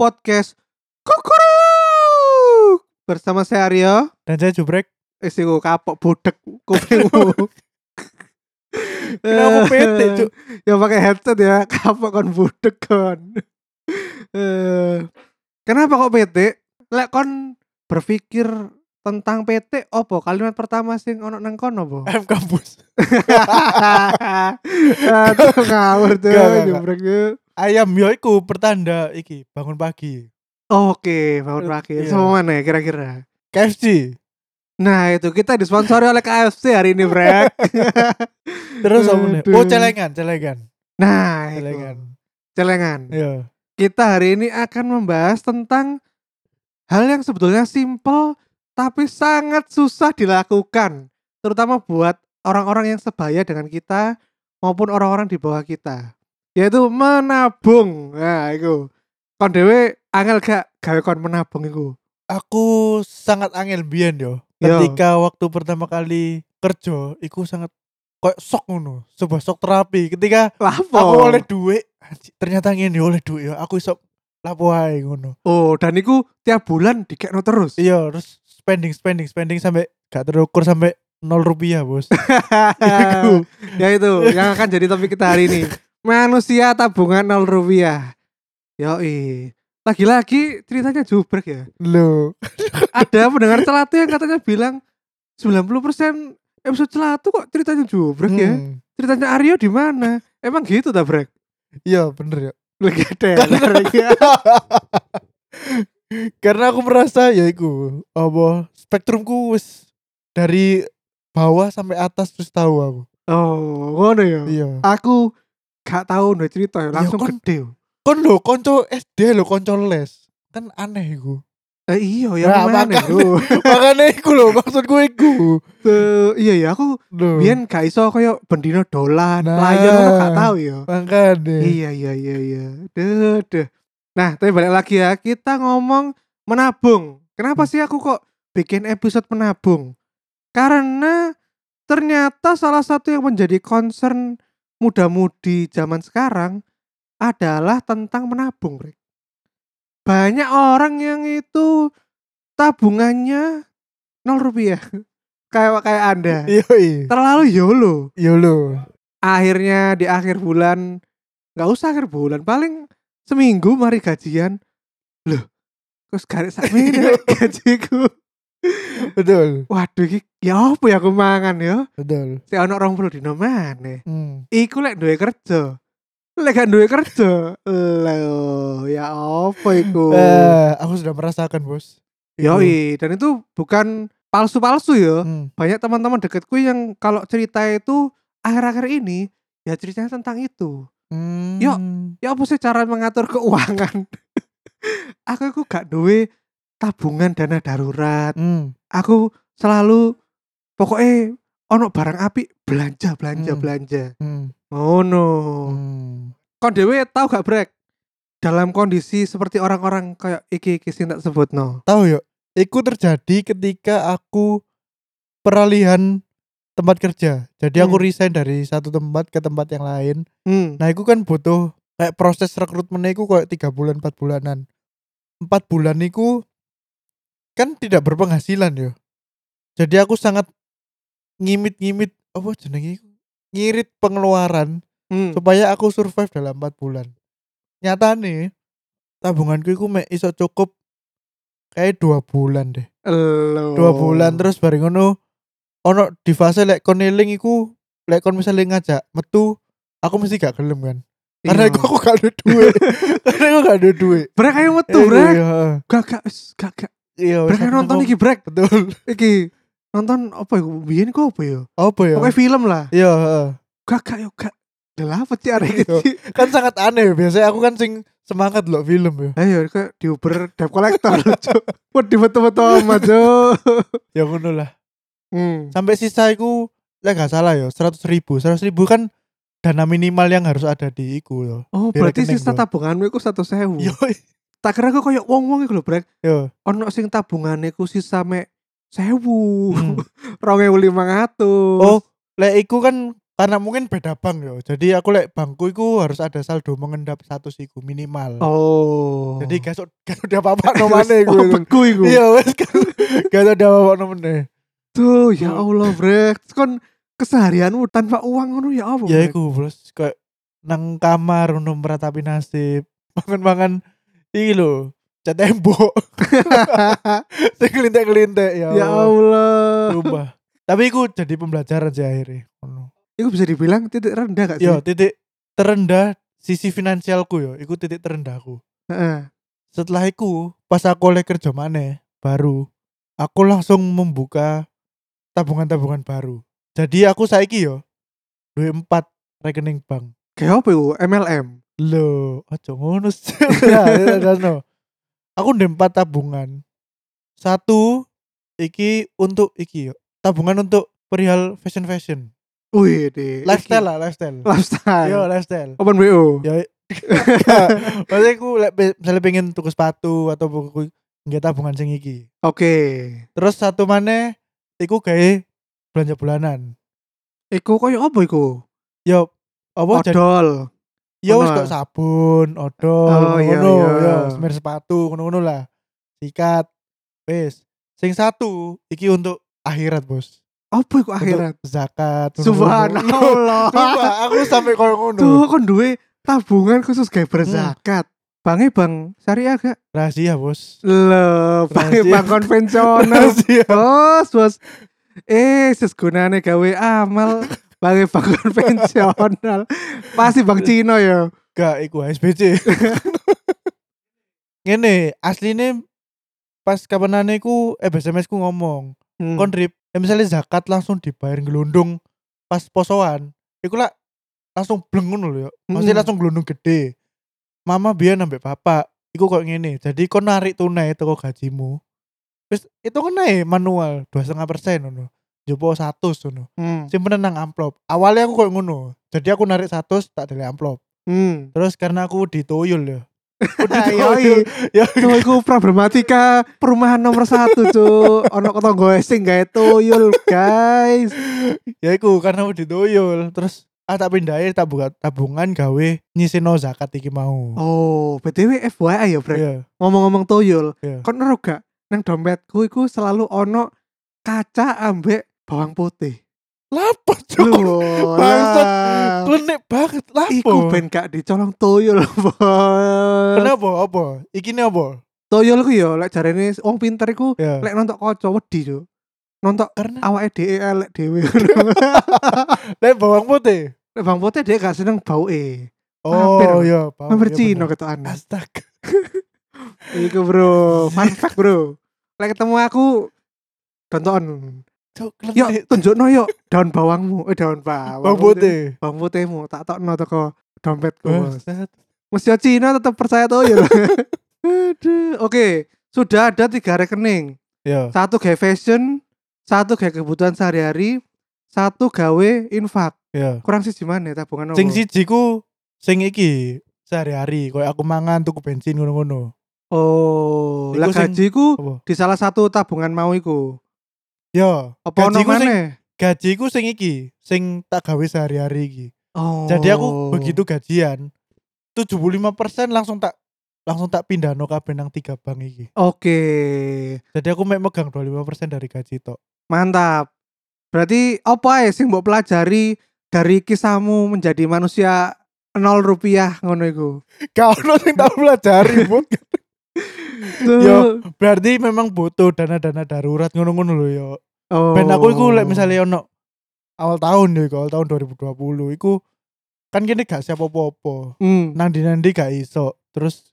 Podcast Kukuruk Bersama saya Aryo Dan saya jubrek. Eh sih kapok budek kupingmu Kenapa pete, Cuk? Ya pakai headset ya Kapok kon budek kon Eh, Kenapa kok PT? Lek kon berpikir tentang PT opo kalimat pertama sing ono nang kono po M kampus. Aduh ngawur tuh Gak, gak, gak. jubrek tuh. Ayam yo iku pertanda iki bangun pagi. Oke, bangun pagi. Iya. Sama mana ya kira-kira? KFC. Nah itu kita disponsori oleh KFC hari ini Brek Terus apa. Oh, celengan, celengan. Nah itu Celengan. Celengan Iya. Kita hari ini akan membahas tentang Hal yang sebetulnya simple Tapi sangat susah dilakukan Terutama buat orang-orang yang sebaya dengan kita Maupun orang-orang di bawah kita Yaitu menabung Nah itu Kon dewe angel gak gawe kon menabung itu Aku sangat angel biyen yo. Yo. Ketika waktu pertama kali kerja, iku sangat kayak sok ngono, sebuah sok terapi. Ketika Lapo aku oleh duit, ternyata ngene oleh duit yo. Aku iso lapo ae ngono. Oh dan itu tiap bulan dikekno terus Iya, terus spending spending spending sampai gak terukur sampai nol rupiah, Bos. Iku. ya itu yang akan jadi topik kita hari ini manusia tabungan nol rupiah yoi lagi-lagi ceritanya jubrek ya Loh. ada pendengar celatu yang katanya bilang 90% episode celatu kok ceritanya jubrek ya Hmm. ceritanya Aryo di mana emang gitu tak brek Iya, bener ya. lagi ada Karena aku merasa ya iku apa spektrumku wis dari bawah sampai atas terus tahu aku. oh ngono ya Iya. aku gak tahu nih cerita ya langsung kon- gede. Kon lho konco SD lho konco les. Kan aneh iku. eh, iya ya Nah, makanya. Makanya iku lho maksudku iku. Tuh, iya ya aku. Biyen gak iso koyo bendino dolan, Nah. layan ngono gak tau ya. Makanya. Iya iya iya iya. Duh, duh. Nah, tapi balik lagi ya, kita ngomong menabung. Kenapa sih aku kok bikin episode menabung? Karena ternyata salah satu yang menjadi concern muda-mudi zaman sekarang adalah tentang menabung, Bre. Banyak orang yang itu tabungannya nol rupiah. kayak kayak Anda. Iya, iya. Terlalu YOLO Yo lho. akhirnya di akhir bulan nggak usah akhir bulan paling seminggu mari gajian loh terus garis sakmene gajiku Betul. waduh iki ya apa ya aku mangan ya Betul. si orang perlu dino maneh Hmm. iku lek duwe kerja lek gak duwe kerja lo ya apa iku Eh, aku sudah merasakan, Bos. Iku. yoi dan itu bukan palsu-palsu ya Hmm. banyak teman-teman deketku yang kalau cerita itu akhir-akhir ini ya ceritanya tentang itu Hmm. Yuk. ya apa sih cara mengatur keuangan aku itu gak duwe tabungan dana darurat Hmm. aku selalu pokoknya ono barang api belanja belanja Hmm. belanja Hmm. oh no Hmm. kon dewe tahu gak brek dalam kondisi seperti orang-orang kayak iki iki sing tak sebut no Tahu ya, itu terjadi ketika aku peralihan tempat kerja. Jadi aku Hmm. resign dari satu tempat ke tempat yang lain. hmm. Nah, itu kan butuh kayak proses rekrutmen itu kayak tiga bulan, empat bulanan. Empat bulan itu kan tidak berpenghasilan ya. Jadi aku sangat ngimit-ngimit apa jenenge iku? ngirit pengeluaran hmm. supaya aku survive dalam empat bulan. Nyata nih, tabunganku itu mek iso cukup kayak dua bulan deh. Elo. Dua bulan terus bareng ngono ono di fase lek kon eling iku lek kon misalnya ngajak metu aku mesti gak gelem kan. Karena Iya. aku, aku gak ada duit. Karena aku gak ada duit. brek ayo metu Eh, brek Iya, gak gak gak gak iya. brek nonton iki brek Betul. iki nonton apa ya biyen kok apa ya Apa ya? pokoknya film lah Iya, heeh. gak gak yo gak lah apa sih arek Iya. iki kan sangat aneh biasanya aku kan sing semangat loh film ya. ayo kayak di Uber debt collector cuk Waduh betul-betul amat cuk Ya ngono lah. hmm. Sampai sisa iku lek gak salah ya seratus ribu. Seratus ribu kan dana minimal yang harus ada di iku loh. oh Di berarti sisa tabunganmu iku satu sewu Yo, tak kira kok kayak wong-wong iku lho brek yo. ono sing tabungannya iku sisa mek sewu Hmm. rong ewu lima Oh, lek iku kan karena mungkin beda bank yo. Jadi aku lek bangku iku harus ada saldo mengendap satu siku minimal. Oh. Jadi gak sok gak ada apa-apa nomane iku. Oh, beku iku. Iya wes kan gak ada apa-apa nomane. Tuh, ya Allah, Brek. Kon keseharianmu tanpa uang ngono ya apa? Ya iku bos kayak nang kamar ngono meratapi nasib. Mangan-mangan iki lho, cat tembok. Sing kelintek-kelintek ya. ya Allah. Berubah. Tapi iku jadi pembelajaran sih akhirnya. Itu bisa dibilang titik rendah gak sih? Yo titik terendah sisi finansialku yo, iku titik terendahku. Heeh. Setelah iku pas aku oleh kerja maneh baru aku langsung membuka tabungan-tabungan baru. Jadi aku saiki yo duwe empat rekening bank. Kayak apa iku? MLM. Loh, aja ngono. Ya, ya, no. Aku ndek empat tabungan. Satu iki untuk iki yo. Tabungan untuk perihal fashion fashion. Wih, deh. Lifestyle lah, lifestyle. Lifestyle. Yo, lifestyle. Open BO. Ya Maksudnya aku misalnya pengen tuku sepatu atau buku nggak tabungan sing iki. Oke. Terus satu mana iku gawe belanja bulanan. Iku koyo apa iku? Yo apa Odol. Ya wis kok sabun, odol, Oh, iya, ngono iya. ya, semer sepatu, ngono-ngono lah. Sikat. Wis. Sing satu iki untuk akhirat, Bos. Apa iku Untuk akhirat? zakat. ngono-ngono. Subhanallah. Sumpah, aku sampai koyo ngono. Tuh kon duwe tabungan khusus kayak berzakat. Bangnya bang syariah gak? Rahasia, Bos. Bangnya Rahasia. bang konvensional. Rahasia. Bos, bos. Eh, segunane gawe amal bangnya bang konvensional. Pasti bang Cino ya. Gak, iku SBC. Ngene, asline pas kapanane ku eh SMS ku ngomong, Hmm. kon rip, ya misalnya zakat langsung dibayar gelundung pas posoan, iku lah langsung bleng ngono lho ya. Maksudnya Mm. langsung gelundung gede. Mama biar nambah bapak, iku kok ngene. Jadi kon narik tunai teko gajimu. Terus itu kan naik manual dua setengah persen Jopo satu ngono. Hmm. Simpen nang amplop. Awalnya aku kok ngono. Jadi aku narik satu tak dari amplop. Hmm. Terus karena aku dituyul ya. Yoi. ya Tuh iku problematika perumahan nomor satu cuk. Ono ketonggo sing gawe tuyul guys. ya iku karena aku dituyul. Terus ah tak pindahin tak buka tabungan gawe nyisino zakat iki mau. Oh, BTW FYI ya, Brek. Iya. Ngomong-ngomong tuyul, Iya. kon ero gak nang dompetku iku selalu ono kaca ambek bawang putih. Lapo cuk? Lho, Bangsat. lah. Klenek banget lapo. Iku ben gak dicolong tuyul, Bos. Kenapa? Apa? Iki ne apa? Tuyul ku ya lek jarene wong pinter iku Ya. lek nonton kaca wedi Cuk. Nonton Karena awake dhewe elek dhewe. lek bawang putih. Lek bawang putih dia gak seneng bauke. Oh iya, Cino bener. ketokane. Astaga. Iku bro, fun fact bro. Lek ketemu aku tonton. Klenek. tunjukno yuk daun bawangmu, eh daun bawang. Bawang putih. Bawang putihmu tak tokno teko dompetku. Bos. Bangsat. Mesti Cina tetap percaya tuyul. Aduh. Oke, sudah ada tiga rekening. Ya. Satu gawe fashion, satu gawe kebutuhan sehari-hari, satu gawe infak. Ya. Kurang sih gimana tabungan Sing siji ku sing iki sehari-hari koyo aku mangan tuku bensin ngono-ngono. Oh, lah gajiku di salah satu tabungan mau iku. Ya, Apa gajiku sing gajiku sing iki, sing tak gawe sehari-hari iki. Oh. Jadi aku begitu gajian 75% langsung tak langsung tak pindah no kabeh nang tiga bank iki. Oke, Jadi aku mek megang 25% dari gaji tok. mantap. Berarti apa ya sing mbok pelajari dari kisahmu menjadi manusia nol rupiah ngono iku? Kau ono sing tak pelajari, Bud. Yo. Berarti memang butuh dana-dana darurat ngono-ngono lho yo. Oh. Ben aku iku lek misalnya ono awal tahun iku, awal tahun 2020 iku kan kene gak siapa apa-apa. Hmm. Nang di gak iso. Terus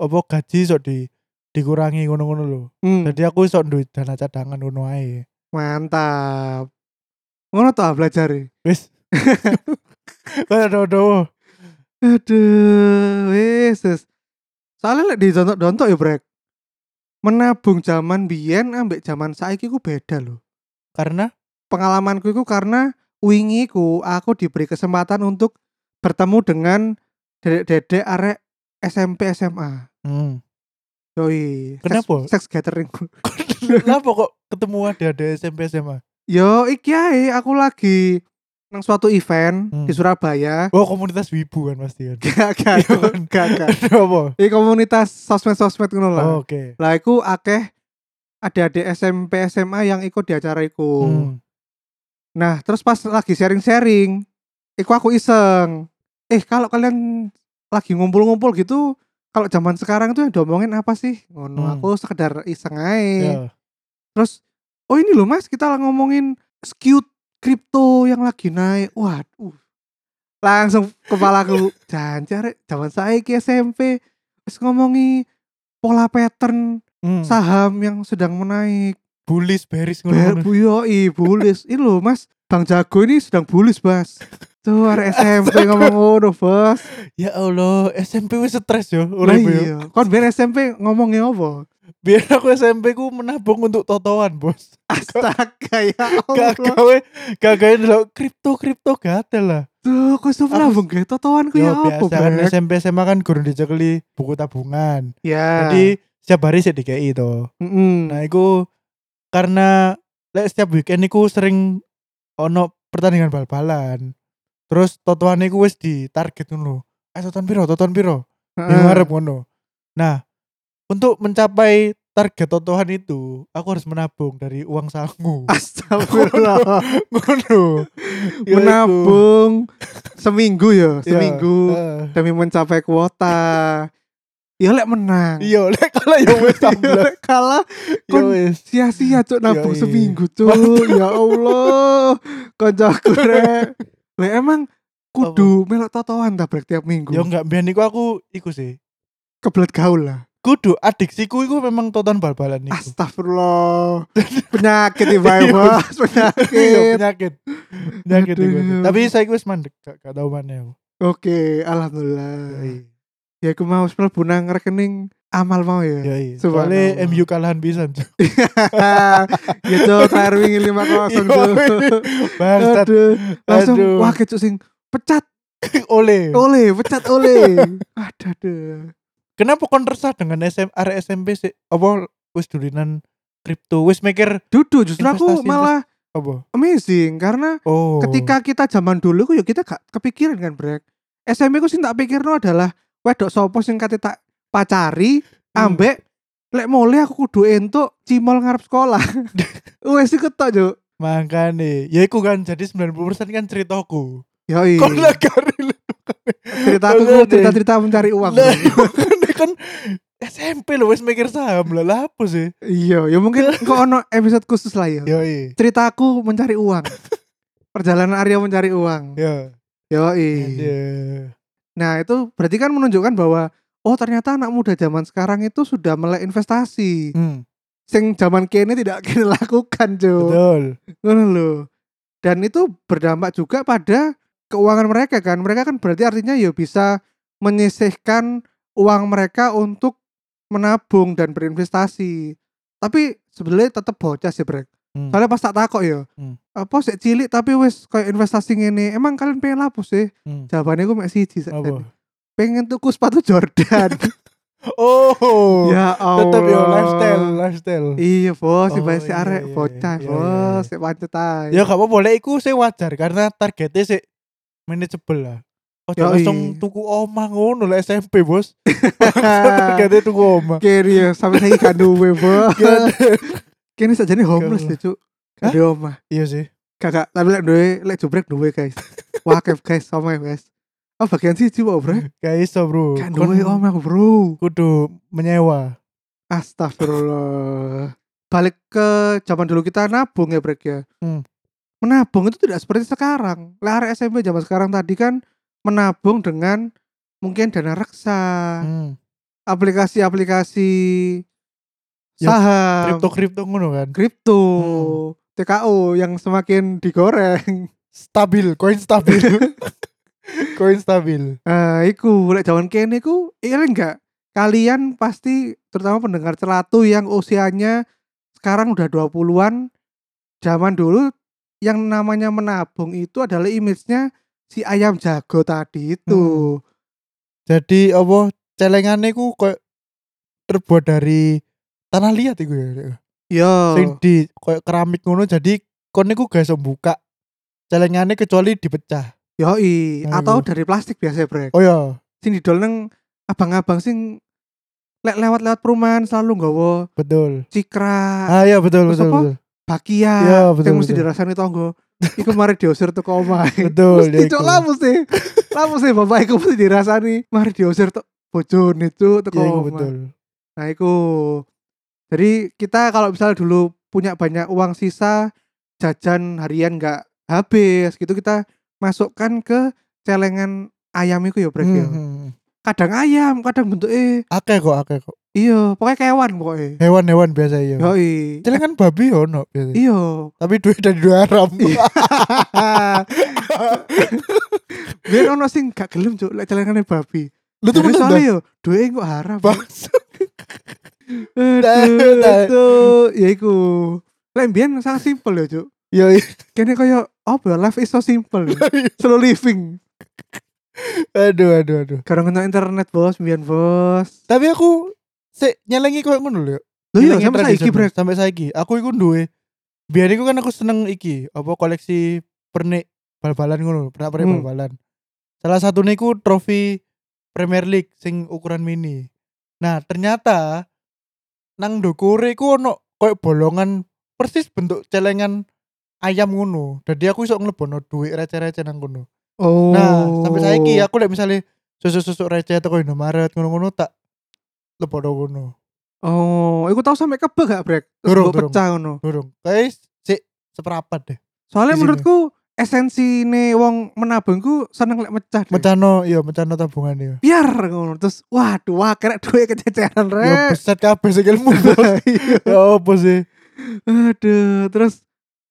apa gaji iso di dikurangi ngono-ngono lho. hmm. Jadi aku iso duit dana cadangan ngono ae. Mantap. Ngono to belajar. Wis. Kayak dodo. Aduh, wis. Soalnya lek dicontok-contok ya, Brek. Menabung zaman biyen ambek zaman saiki ku beda loh. Karena Pengalamanku itu karena wingi ku aku diberi kesempatan untuk bertemu dengan dedek-dedek arek SMP SMA. hmm. Yoi. Kenapa? Sex gathering. Kenapa kok ketemu ada ada SMP SMA? Yo iki ae aku lagi nang suatu event Hmm. di Surabaya. Oh komunitas wibu kan pasti kan. Gak gak Iya, kan? gak gak. Apa? Komunitas sosmed-sosmed ngono lah. Oh, Oke. Lah iku akeh adik-adik SMP SMA yang ikut di acara iku. Hmm. Nah, terus pas lagi sharing-sharing, iku aku iseng. Eh, kalau kalian lagi ngumpul-ngumpul gitu, kalau zaman sekarang tuh yang diomongin apa sih? Ngono, Hmm. aku sekedar iseng aja. Ya. Terus, oh ini loh mas, kita ngomongin skewed kripto yang lagi naik. Waduh, langsung kepalaku janjar zaman saya ke SMP, terus ngomongi pola pattern Hmm. saham yang sedang menaik. Bulis beris Ber ngono. buyoi bullis. Ini loh Mas, Bang Jago ini sedang bullis, Bas. Tuh ada SMP ngomong ngono, Bos. Ya Allah, SMP wis stres yo, urip yo. iya. Kon biar SMP ngomongnya apa? Biar aku SMP ku menabung untuk totoan, Bos. Astaga ya Gak Allah. gawe gak gawe ndelok kripto-kripto gatel lah. Tuh, kok iso nabung ge totoan ku ya apa, biasa kan? SMP SMA kan gurung dicekeli buku tabungan. Ya. Jadi setiap hari sih dikei to. Mm-mm. Nah, iku karena lek setiap weekend iku sering ono pertandingan bal-balan. Terus totoan iku wis ditarget ngono. Eh totoan piro? Totoan piro? Heeh. Yang ngarep ngono. Nah, untuk mencapai target totoan itu, aku harus menabung dari uang sangu. Astagfirullah. ngono. Ya. Menabung seminggu ya, Ya, seminggu heeh. demi mencapai kuota. Ya lek menang. Iya, lek kalau ya wis Ya, tambah. lek kalah Ya kon sia-sia cuk nabung Yoi. seminggu cuk ya Allah koncoku rek Lah emang kudu melok totoan ta tiap minggu Ya enggak biyen iku aku iku sih. kebelet gaul lah Kudu adiksiku iku memang totoan bal-balan iku. astagfirullah penyakit ya Bang, Iya, Iya, penyakit penyakit. Penyakit iku. Tapi saya wis mandek, gak, gak tau mana aku. oke alhamdulillah Yoi. ya aku mau mlebu nang rekening amal mau ya Yoi. Soalnya MU kalahan ya cuk terakhir wingi 5-0 cuk Bangsat aduh langsung wah kecuk sing pecat oleh. oleh pecat oleh aduh aduh Kenapa kon resah dengan SM area SMP sih? Apa wis dulinan kripto? Wis mikir Duduk justru aku malah apa? amazing karena Oh. ketika kita zaman dulu ya kita gak kepikiran kan brek SMP ku sing tak pikirno adalah wedok sopo sing kate tak pacari Hmm. ambek lek mulai aku kudu entuk cimol ngarep sekolah wes iku tok juk Makane, ya iku kan jadi 90% kan ceritaku. yoi Kon lagari ceritaku ku Makanya. cerita-cerita mencari uang makane kan SMP lo wis mikir saham lah, apa sih? iya ya mungkin kok ono episode khusus lah ya Yoi. ceritaku mencari uang perjalanan Arya mencari uang Ya. yoi Aduh. Nah itu berarti kan menunjukkan bahwa oh ternyata anak muda zaman sekarang itu sudah melek investasi. Hmm, Sing zaman kini tidak kini lakukan Jo. betul. Lho. Dan itu berdampak juga pada keuangan mereka kan. Mereka kan berarti artinya ya bisa menyisihkan uang mereka untuk menabung dan berinvestasi. Tapi sebenarnya tetap bocah sih brek. Hmm. Soalnya pas tak takok ya. Hmm. Apa sih cilik tapi wis kayak investasi ngene. Emang kalian pengen lapo sih? Hmm. Jawabannya gue masih siji pengen tuku sepatu Jordan. Oh. ya Allah. Tetep yo lifestyle, lifestyle. Iya bos, si Oh, si iya, arek iya, bocah iya, bos, iya. si pancet ae. Ya gak apa boleh iku sih wajar karena targetnya sih manageable lah. Oh, Yoi. langsung tuku omah ngono lah SMP, Bos. targetnya tuku omah. Kiri ya sampai saya gak duwe bos. Kini sajane homeless deh cuk. Gak ada omah. Iya sih. Kakak, tapi lek duwe lek jubrek duwe guys. Wakif guys, sama guys. Oh bagian siji kok bro. Gak iso, Bro. Gak duwe omah bro. kudu menyewa. Astagfirullah. Balik ke zaman dulu kita nabung ya brek ya. Hmm. Menabung itu tidak seperti sekarang. Lah arek SMP zaman sekarang tadi kan menabung dengan mungkin dana reksa, Hmm. aplikasi-aplikasi Ya, saham, Kripto-kripto ngono kan. kripto, Hmm. TKO yang semakin digoreng. Stabil, koin stabil. koin stabil. Nah, iku lek zaman kene iku iya enggak? Kalian pasti terutama pendengar celatu yang usianya sekarang udah 20-an zaman dulu yang namanya menabung itu adalah image-nya si ayam jago tadi itu. Hmm. Jadi apa celengannya ku kayak terbuat dari tanah liat iku ya. Yo. Sing di kayak keramik ngono jadi kon niku gak iso buka celengannya kecuali dipecah. Yoi, Nah, atau iku. dari plastik biasa brek. Oh ya, Sing didol nang abang-abang sing lewat-lewat perumahan selalu nggawa betul. cikra, Ah ya betul Terus betul apa? betul. Bakia, Iya, betul, yang mesti betul. dirasani tonggo. Iku mari diusir tuh omah. Betul, Mesti ya cok lah mesti. Lah mesti bapak iku mesti dirasani. Mari diusir tuh bojone cuk tuh iku omah. betul. Nah iku. Jadi kita kalau misalnya dulu punya banyak uang sisa jajan harian nggak habis gitu kita masukkan ke celengan ayam itu ya brek ya. Hmm, hmm. Kadang ayam, kadang bentuk eh Akeh kok, akeh kok. Iya, pokoknya kewan pokoknya. Hewan-hewan biasa ya. Yoi. Celengan babi ono biasa. Iya. Tapi duit dari dua haram. Iya. Biar ono sing gak gelem cuk lek celengane babi. Lu tuh bener soalnya yo duwe kok haram. Aduh, Nah. aduh, ya iku. Lek mbiyen sangat simpel ya, Cuk. Yo iya. Kene koyo apa ya, life is so simple. ya. Slow living. aduh aduh aduh. Karena kena internet, Bos, mbiyen, Bos. Tapi aku sik nyelengi koyo ngono lho. Lho iya, sampe saiki. Brek. Sampai saiki. Aku iku duwe. Biar iku kan aku seneng iki, apa koleksi pernik bal-balan ngono, pernah pernik Hmm. bal-balan. Salah satu niku trofi Premier League sing ukuran mini. Nah, ternyata nang dokure iku ono koyo bolongan persis bentuk celengan ayam ngono. Jadi aku iso nglebono duit receh-receh nang kono. Oh. Nah, sampai saiki aku lek misalnya susu-susu receh teko Indomaret ngono-ngono tak lebono ngono. Oh, iku tau sampe kebe gak, Brek? Durung, durung. pecah ngono. Durung. Kayak sik seperapat deh. Soalnya Di sini. menurutku esensi wong menabungku seneng lek mecah. deh. Mecano, iya mecano tabungan ya. Biar ngono terus waduh wah kena duit kececeran rek. beset kabeh sikilmu. Iya. ya apa sih? Aduh, terus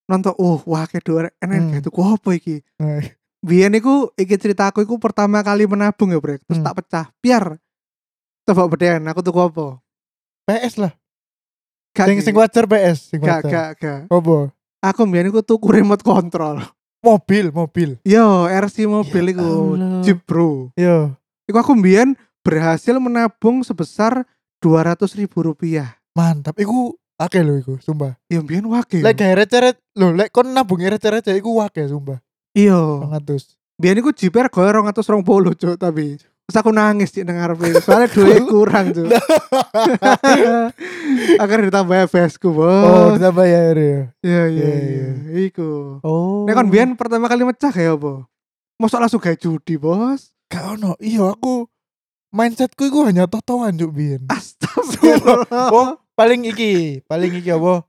nonton oh wah kayak dua enak Hmm. kayak tuh apa iki? Nah, Biyen iku iki ceritaku iku pertama kali menabung ya, Brek. Terus Hmm. tak pecah. Biar coba bedean aku tuh apa? PS lah. Gak, Sing sing wajar PS, sing gak, wajar. gak, gak. Apa? Aku biyen iku tuku remote control. Mobil, mobil. Yo, RC mobil iku, Allah. Jeep Bro. Yo, Iku aku biyen berhasil menabung sebesar dua ratus ribu rupiah. mantap. Iku akeh lho iku, sumpah. Ya biyen wake. Lek gawe receret, lho lek kon nabung receh-receh iku akeh sumpah. Iya. 200. Biyen iku Jeep R goyo 220 cuk tapi Terus aku nangis nang ngarepe soalnya duit kurang cuk. Akhirnya ditambah FS ku, Oh, Bos. ditambah ya ya. Iya iya iya, iya. Iku. Oh. Nek kon biyen pertama kali mecah kayak apa? Mosok langsung gawe judi, Bos. Gak ono. Iya aku mindsetku iku hanya totoan juk biyen. Astagfirullah. oh, paling iki, paling iki apa?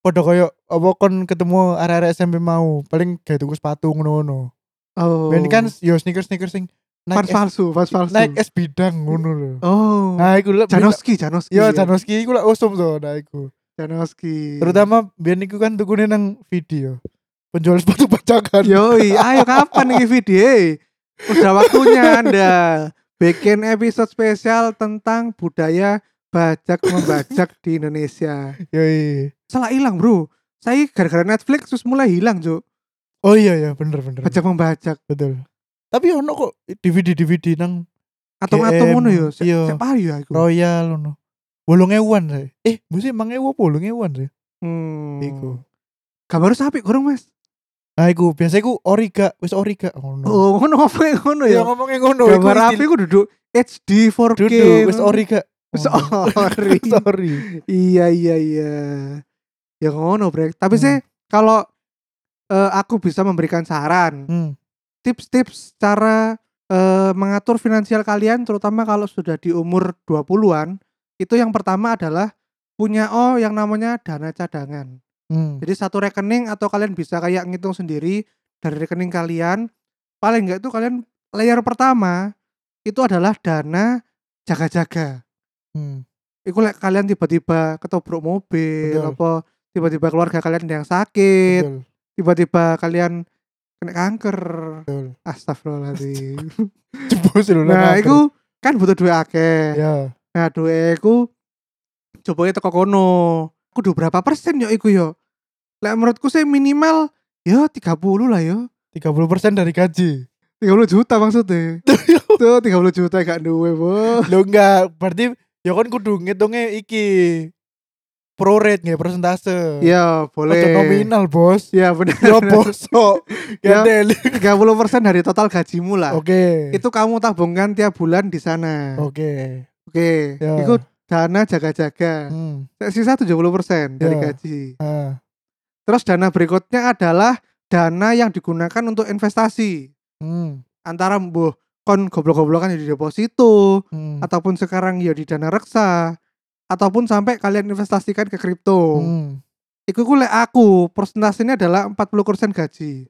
Padha koyo apa kon ketemu arek-arek SMP mau, paling gawe tuku sepatu ngono-ngono. Oh. Ben kan yo sneakers-sneakers sing naik es, palsu, fans palsu. naik es bidang ngono lho. Oh. Nah, iku lek Janoski, Janoski. Yo Janoski iku lek usum to nah iku. Janoski. Terutama biyen iku kan tukune nang video. Penjual sepatu bacakan. Yoi, ayo kapan nih video? Udah waktunya Anda bikin episode spesial tentang budaya bajak membajak di Indonesia. Yoi. Salah hilang, Bro. Saya gara-gara Netflix terus mulai hilang, Cuk. Oh iya ya, bener bener. Bajak membajak. Betul. Tapi ono kok DVD DVD nang Atom-atom GM, ngono ya. Se- iya. Siapa ya iku? Royal ngono. Bolong ewan saya. Eh, mesti emang ewa bolong ewan saya. Hmm. Iku. Gambar sapi gorong, Mas. Nah, iku biasa iku origa, wis origa ngono. Oh, ngono ngomongnya ngono ya ya. ngomongnya ngono. Gambar api ku duduk HD 4K. Duduk, wis origa. Sorry. Sorry. Iya iya iya. Ya ngono, Brek. Tapi Hmm. sih kalau eh, aku bisa memberikan saran, Hmm. Tips-tips cara eh, mengatur finansial kalian terutama kalau sudah di umur 20-an, itu yang pertama adalah punya oh yang namanya dana cadangan. Hmm. Jadi satu rekening atau kalian bisa kayak ngitung sendiri dari rekening kalian. Paling enggak itu kalian layer pertama itu adalah dana jaga-jaga. Hmm. Iku lek kalian tiba-tiba ketobrok mobil Betul. apa tiba-tiba keluarga kalian ada yang sakit, Betul. tiba-tiba kalian kena kanker. Betul. Astagfirullahaladzim. Jebus lho. nah, iku kan butuh duit akeh. ya. Nah, duit iku coba teko kono. Kudu berapa persen yo iku yo? Lek menurutku sih minimal yo 30 lah yo. 30% dari gaji. 30 juta maksudnya. Tuh 30 juta gak duwe, Bos. Lo enggak, berarti ya kan kudu ngitungnya iki pro rate nggih persentase. Ya, boleh. Ojo nominal, Bos. Ya, benar. Ya bosok. Ya. Gandel. 30% dari total gajimu lah. Oke. Itu kamu tabungkan tiap bulan di sana. Oke. Oke. Ya. Itu dana jaga-jaga. Hmm. Sisa 70% dari Ya. gaji. Ah. Terus dana berikutnya adalah dana yang digunakan untuk investasi. Hmm. Antara mbuh kon goblok-goblokan ya di deposito Hmm. ataupun sekarang ya di dana reksa ataupun sampai kalian investasikan ke kripto. Hmm. Iku ku lek aku persentasenya adalah 40% gaji.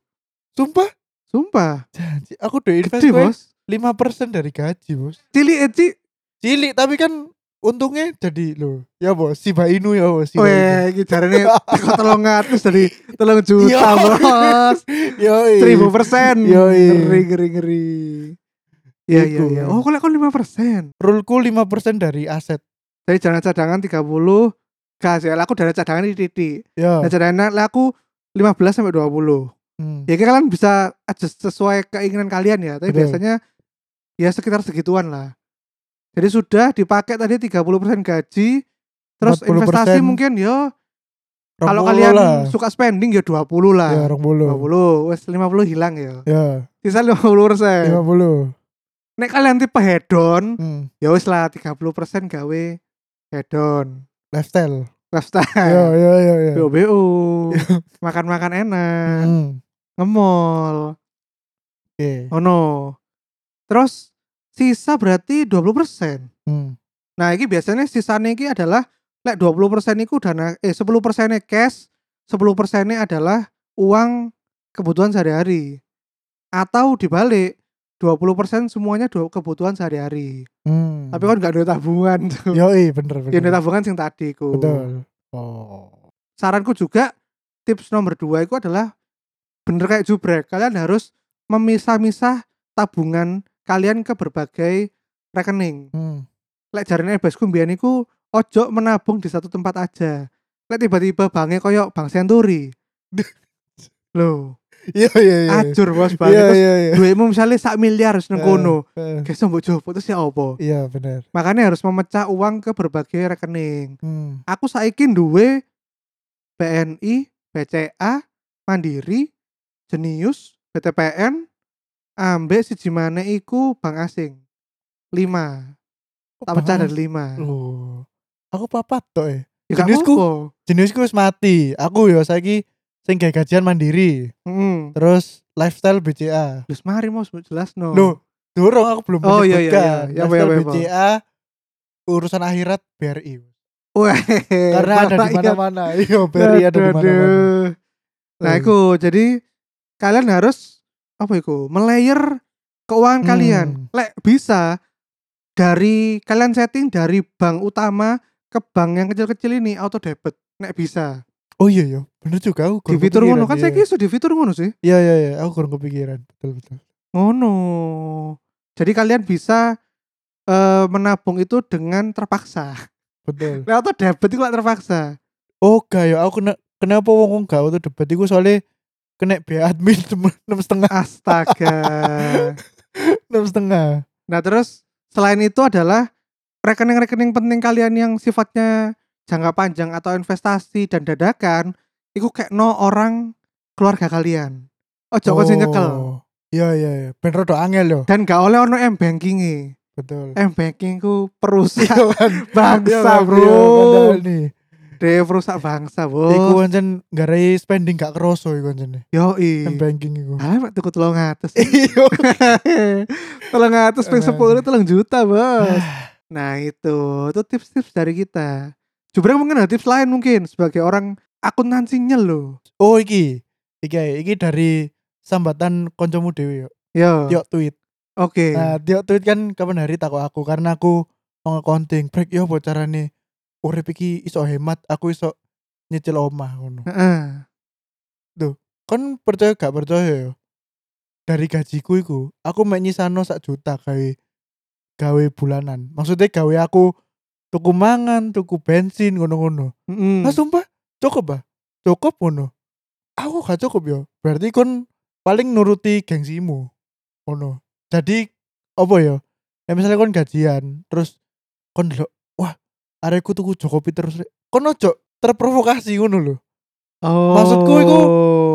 Sumpah, Sumpah, janji aku udah invest gede bos. 5% dari gaji, Bos. Cilik eci. Cilik tapi kan untungnya jadi lo. Ya, Bos. Si Inu ya, Bos. Si Weh, iki jarane teko 300 dari 3 juta, Iya. Bos. Yo. Seribu persen. Yoi. Ngeri ngeri ngeri. Iya iya iya. Oh, kok lek kon 5 persen. Rulku 5% dari aset. Dari dana cadangan 30 gas ya. Lah, Aku dana cadangan di titik. Ya. Dana cadangan lah aku 15 sampai 20. Hmm. Ya kalian bisa adjust sesuai keinginan kalian ya. Tapi Betul. biasanya ya sekitar segituan lah. Jadi sudah dipakai tadi 30% gaji. Terus 40% investasi mungkin ya kalau 20 kalian lah. suka spending ya 20 lah. Ya, 20. 20, wes 50 hilang ya. Ya, Sisa 50 persen. 50. Nek kalian tipe hedon, Hmm. ya wes lah 30 persen gawe hedon. Lifestyle. Lifestyle. Ya, ya, ya, ya. BO Makan-makan enak. Hmm. Ngemol. Oke. Oh no. Terus sisa berarti 20 persen. Hmm. Nah, ini biasanya sisanya ini adalah lek 20 persen itu dana eh 10 persennya cash, 10 persennya adalah uang kebutuhan sehari-hari. Atau dibalik 20% semuanya dua kebutuhan sehari-hari. Hmm. Tapi kan gak ada tabungan tuh. Yoi, bener, bener. Yang ada tabungan sing tadi ku. Betul. Oh. Saranku juga tips nomor dua itu adalah bener kayak jubrek. Kalian harus memisah-misah tabungan kalian ke berbagai rekening. Hmm. Lek jarine bosku mbiyen iku ojo menabung di satu tempat aja. Lek tiba-tiba banknya koyo Bank Senturi. Loh, Iya, iya, iya. ajur bos Iya, banget. Terus iya, iya. duitmu misalnya sak miliar wis nang Eh, kono. eh. Guys, mbok jopo terus ya apa? Iya, bener. Makanya harus memecah uang ke berbagai rekening. Hmm. Aku saiki duwe BNI, BCA, Mandiri, Jenius, BTPN, ambek siji maneh iku bank asing. 5. Tak pecah dari 5. Loh. Aku papat tok eh. Ya. Jenisku wis mati. Aku ya saiki sing gajian mandiri. Heeh. Terus lifestyle BCA. Terus mari mau jelas no. Loh, dorong aku belum Oh, iya, iya, iya. Ya, Lifestyle ya, apa, apa. BCA urusan akhirat BRI. Wah, Karena ada di rakyat. mana-mana. Iya, BRI ada di mana-mana. Nah, iku jadi kalian harus apa iku? Melayer keuangan Hmm. kalian. Lek bisa dari kalian setting dari bank utama ke bank yang kecil-kecil ini auto debit. Nek bisa. Oh iya ya, bener juga aku. Di fitur ngono kan kepikiran, saya kira di fitur ngono sih. Iya iya iya, aku kurang kepikiran. Betul betul. Ngono. Jadi kalian bisa eh, menabung itu dengan terpaksa. Betul. Lek auto debit itu terpaksa. Oh gak ya, aku kena kenapa wong wong gak auto debat iku soalnya kena biaya admin enam setengah Astaga. enam setengah. Nah terus selain itu adalah rekening-rekening penting kalian yang sifatnya jangka panjang atau investasi dan dadakan, itu kayak no orang keluarga kalian. Ojo oh, sing nyekel. Iya iya iya, ben rada angel yo. Dan gak oleh ono m banking Betul. M banking ku perusak Iya kan. bangsa Iya kan, bro. iya, nih. Deh perusak bangsa Iku bos. pancen garai spending gak kroso iku pancen. Yo M banking iku. Ah, mak tuku tolong atas. Iya. tolong atas ping sepuluh tolong juta bos. Nah itu, itu tips-tips dari kita. Jubrek mungkin ada tips lain mungkin sebagai orang akuntansinya loh. Oh iki. Iki iki dari sambatan koncomu dhewe yo. Yo, Yo tweet. oke. Nah, Tio tweet kan kapan hari takut aku karena aku mau accounting break yo apa carane urip iki iso hemat, aku iso nyicil omah ngono. Heeh. Kon percaya gak percaya yo? Dari gajiku iku, aku mek nyisano sak juta gawe gawe bulanan. Maksudnya gawe aku tuku mangan, tuku bensin ngono-ngono. Mm-mm. Nah, sumpah cukup bah. Cukup ngono. Aku gak cukup yo. Berarti kon paling nuruti gengsimu. Ngono. Jadi apa yo? Ya misalnya kon gajian, terus kon delok, wah, areku tuku Jokopi terus. Rek." Kon ojo terprovokasi ngono lho. Oh. Maksudku iku-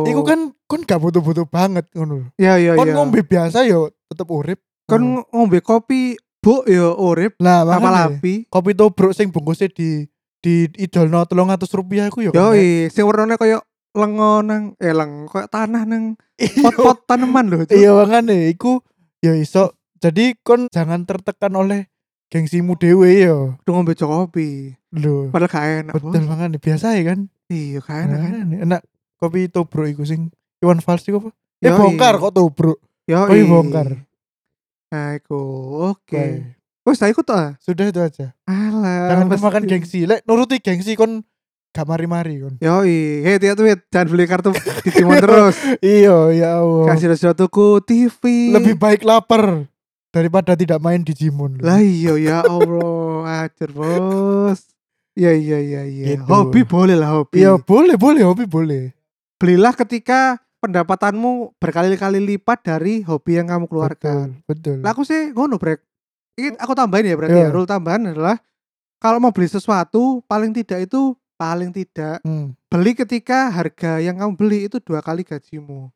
Iku kan kon gak butuh-butuh banget ngono lho. ya ya Kon ya. ngombe biasa yo tetep urip. Kon Ngono. ngombe kopi bu ya urip Lah apa makanya, lapi. kopi tobruk sing bungkusnya di di idolno 300 rupiah iku yo. Yo kena. sing warnane koyo lengo nang eh leng koyo tanah nang Iya. pot-pot tanaman lho. Cuk. Iya makanya iku ya iso. Jadi kon jangan tertekan oleh gengsimu dewe yo. Udah ngombe kopi. Lho. Padahal gak enak. Betul biasa ya kan. Iya, gak enak. kan. Enak kopi tobruk iku sing Iwan Fals iku apa? Eh Yoi. bongkar kok tobruk. Yo. Bongkar. Iku. Oke. Baik. Wes tak ikut ah. Sudah itu aja. Alah. Jangan kemakan gengsi. Lek nuruti gengsi kon gak mari-mari kon. Yo, hei tiap tweet jangan beli kartu Digimon terus. Iya ya Allah. Kasih sesuatu TV. Lebih baik lapar daripada tidak main Digimon. Lah iya ya Allah, ajar bos. Iya iya iya iya. Gitu. Hobi boleh lah hobi. Iya boleh boleh hobi boleh. Belilah ketika pendapatanmu berkali-kali lipat dari hobi yang kamu keluarkan. Betul. betul. Lah aku sih ngono brek. Ini aku tambahin ya berarti Iya. ya. Rule tambahan adalah kalau mau beli sesuatu paling tidak itu paling tidak Hmm. beli ketika harga yang kamu beli itu dua kali gajimu.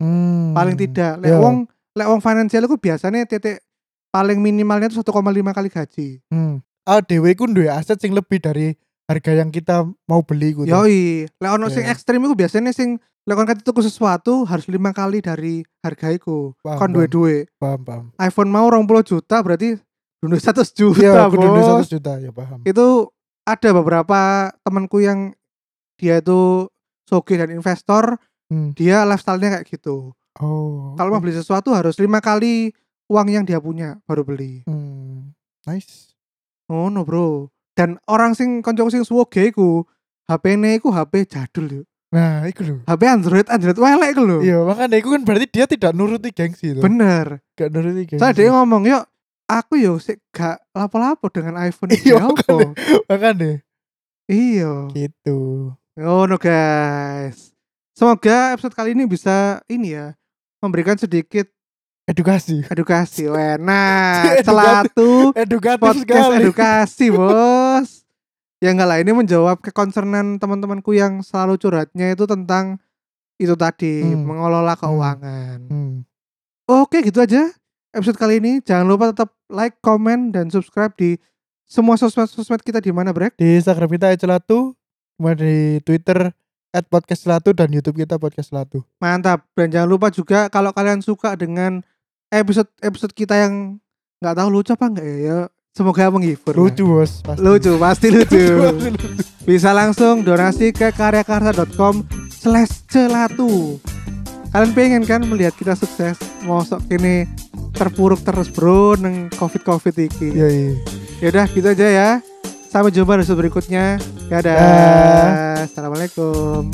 Hmm. Paling tidak. Lek Iya. wong lek wong finansial itu biasanya titik paling minimalnya itu 1,5 kali gaji. Hmm. Ah dewe ku duwe aset sing lebih dari harga yang kita mau beli tuh. Yoi, lek ono sing Iya. ekstrim itu biasanya sing lek kon kate tuku sesuatu harus lima kali dari harga iku. Paham, Kon paham. duwe-duwe. Paham paham. iPhone mau 20 juta berarti dunia 100 juta, Iya, Bos. 100 juta ya paham. Itu ada beberapa temanku yang dia itu soge dan investor, Hmm. dia lifestyle-nya kayak gitu. Oh. Kalau mau beli sesuatu harus lima kali uang yang dia punya baru beli. Hmm. Nice. Oh no bro. Dan orang sing konco sing suwoge iku HP-ne iku HP jadul yuk. Nah, iku lho. HP Android Android welek iku lho. Iya, makanya iku kan berarti dia tidak nuruti gengsi itu. Bener. Gak nuruti gengsi. Soalnya dia ngomong, yuk aku yo sik gak lapo-lapo dengan iPhone Iya, iki opo. makanya Iya. gitu. Oh no guys. Semoga episode kali ini bisa ini ya memberikan sedikit Edukasi. edukasi. Edukasi. celatu podcast sekali. edukasi, Bos. Ya enggak lah, ini menjawab kekonsernan teman-temanku yang selalu curhatnya itu tentang itu tadi, Hmm. mengelola keuangan. Hmm. Oke, gitu aja episode kali ini. Jangan lupa tetap like, comment, dan subscribe di semua sosmed-sosmed kita di mana, Brek? Di Instagram kita Celatu, kemudian di Twitter at podcast Celatu dan YouTube kita podcast Celatu. Mantap. Dan jangan lupa juga kalau kalian suka dengan episode-episode kita yang nggak tahu lucu apa enggak ya, ya semoga menghibur. Lucu bos. Pasti. Lucu, pasti lucu. Bisa langsung donasi ke karyakarsa.com slash celatu. Kalian pengen kan melihat kita sukses? Mosok kini terpuruk terus bro neng covid-covid iki. Iya iya. Ya udah gitu aja ya. Sampai jumpa di episode berikutnya. Dadah. Dah. Assalamualaikum.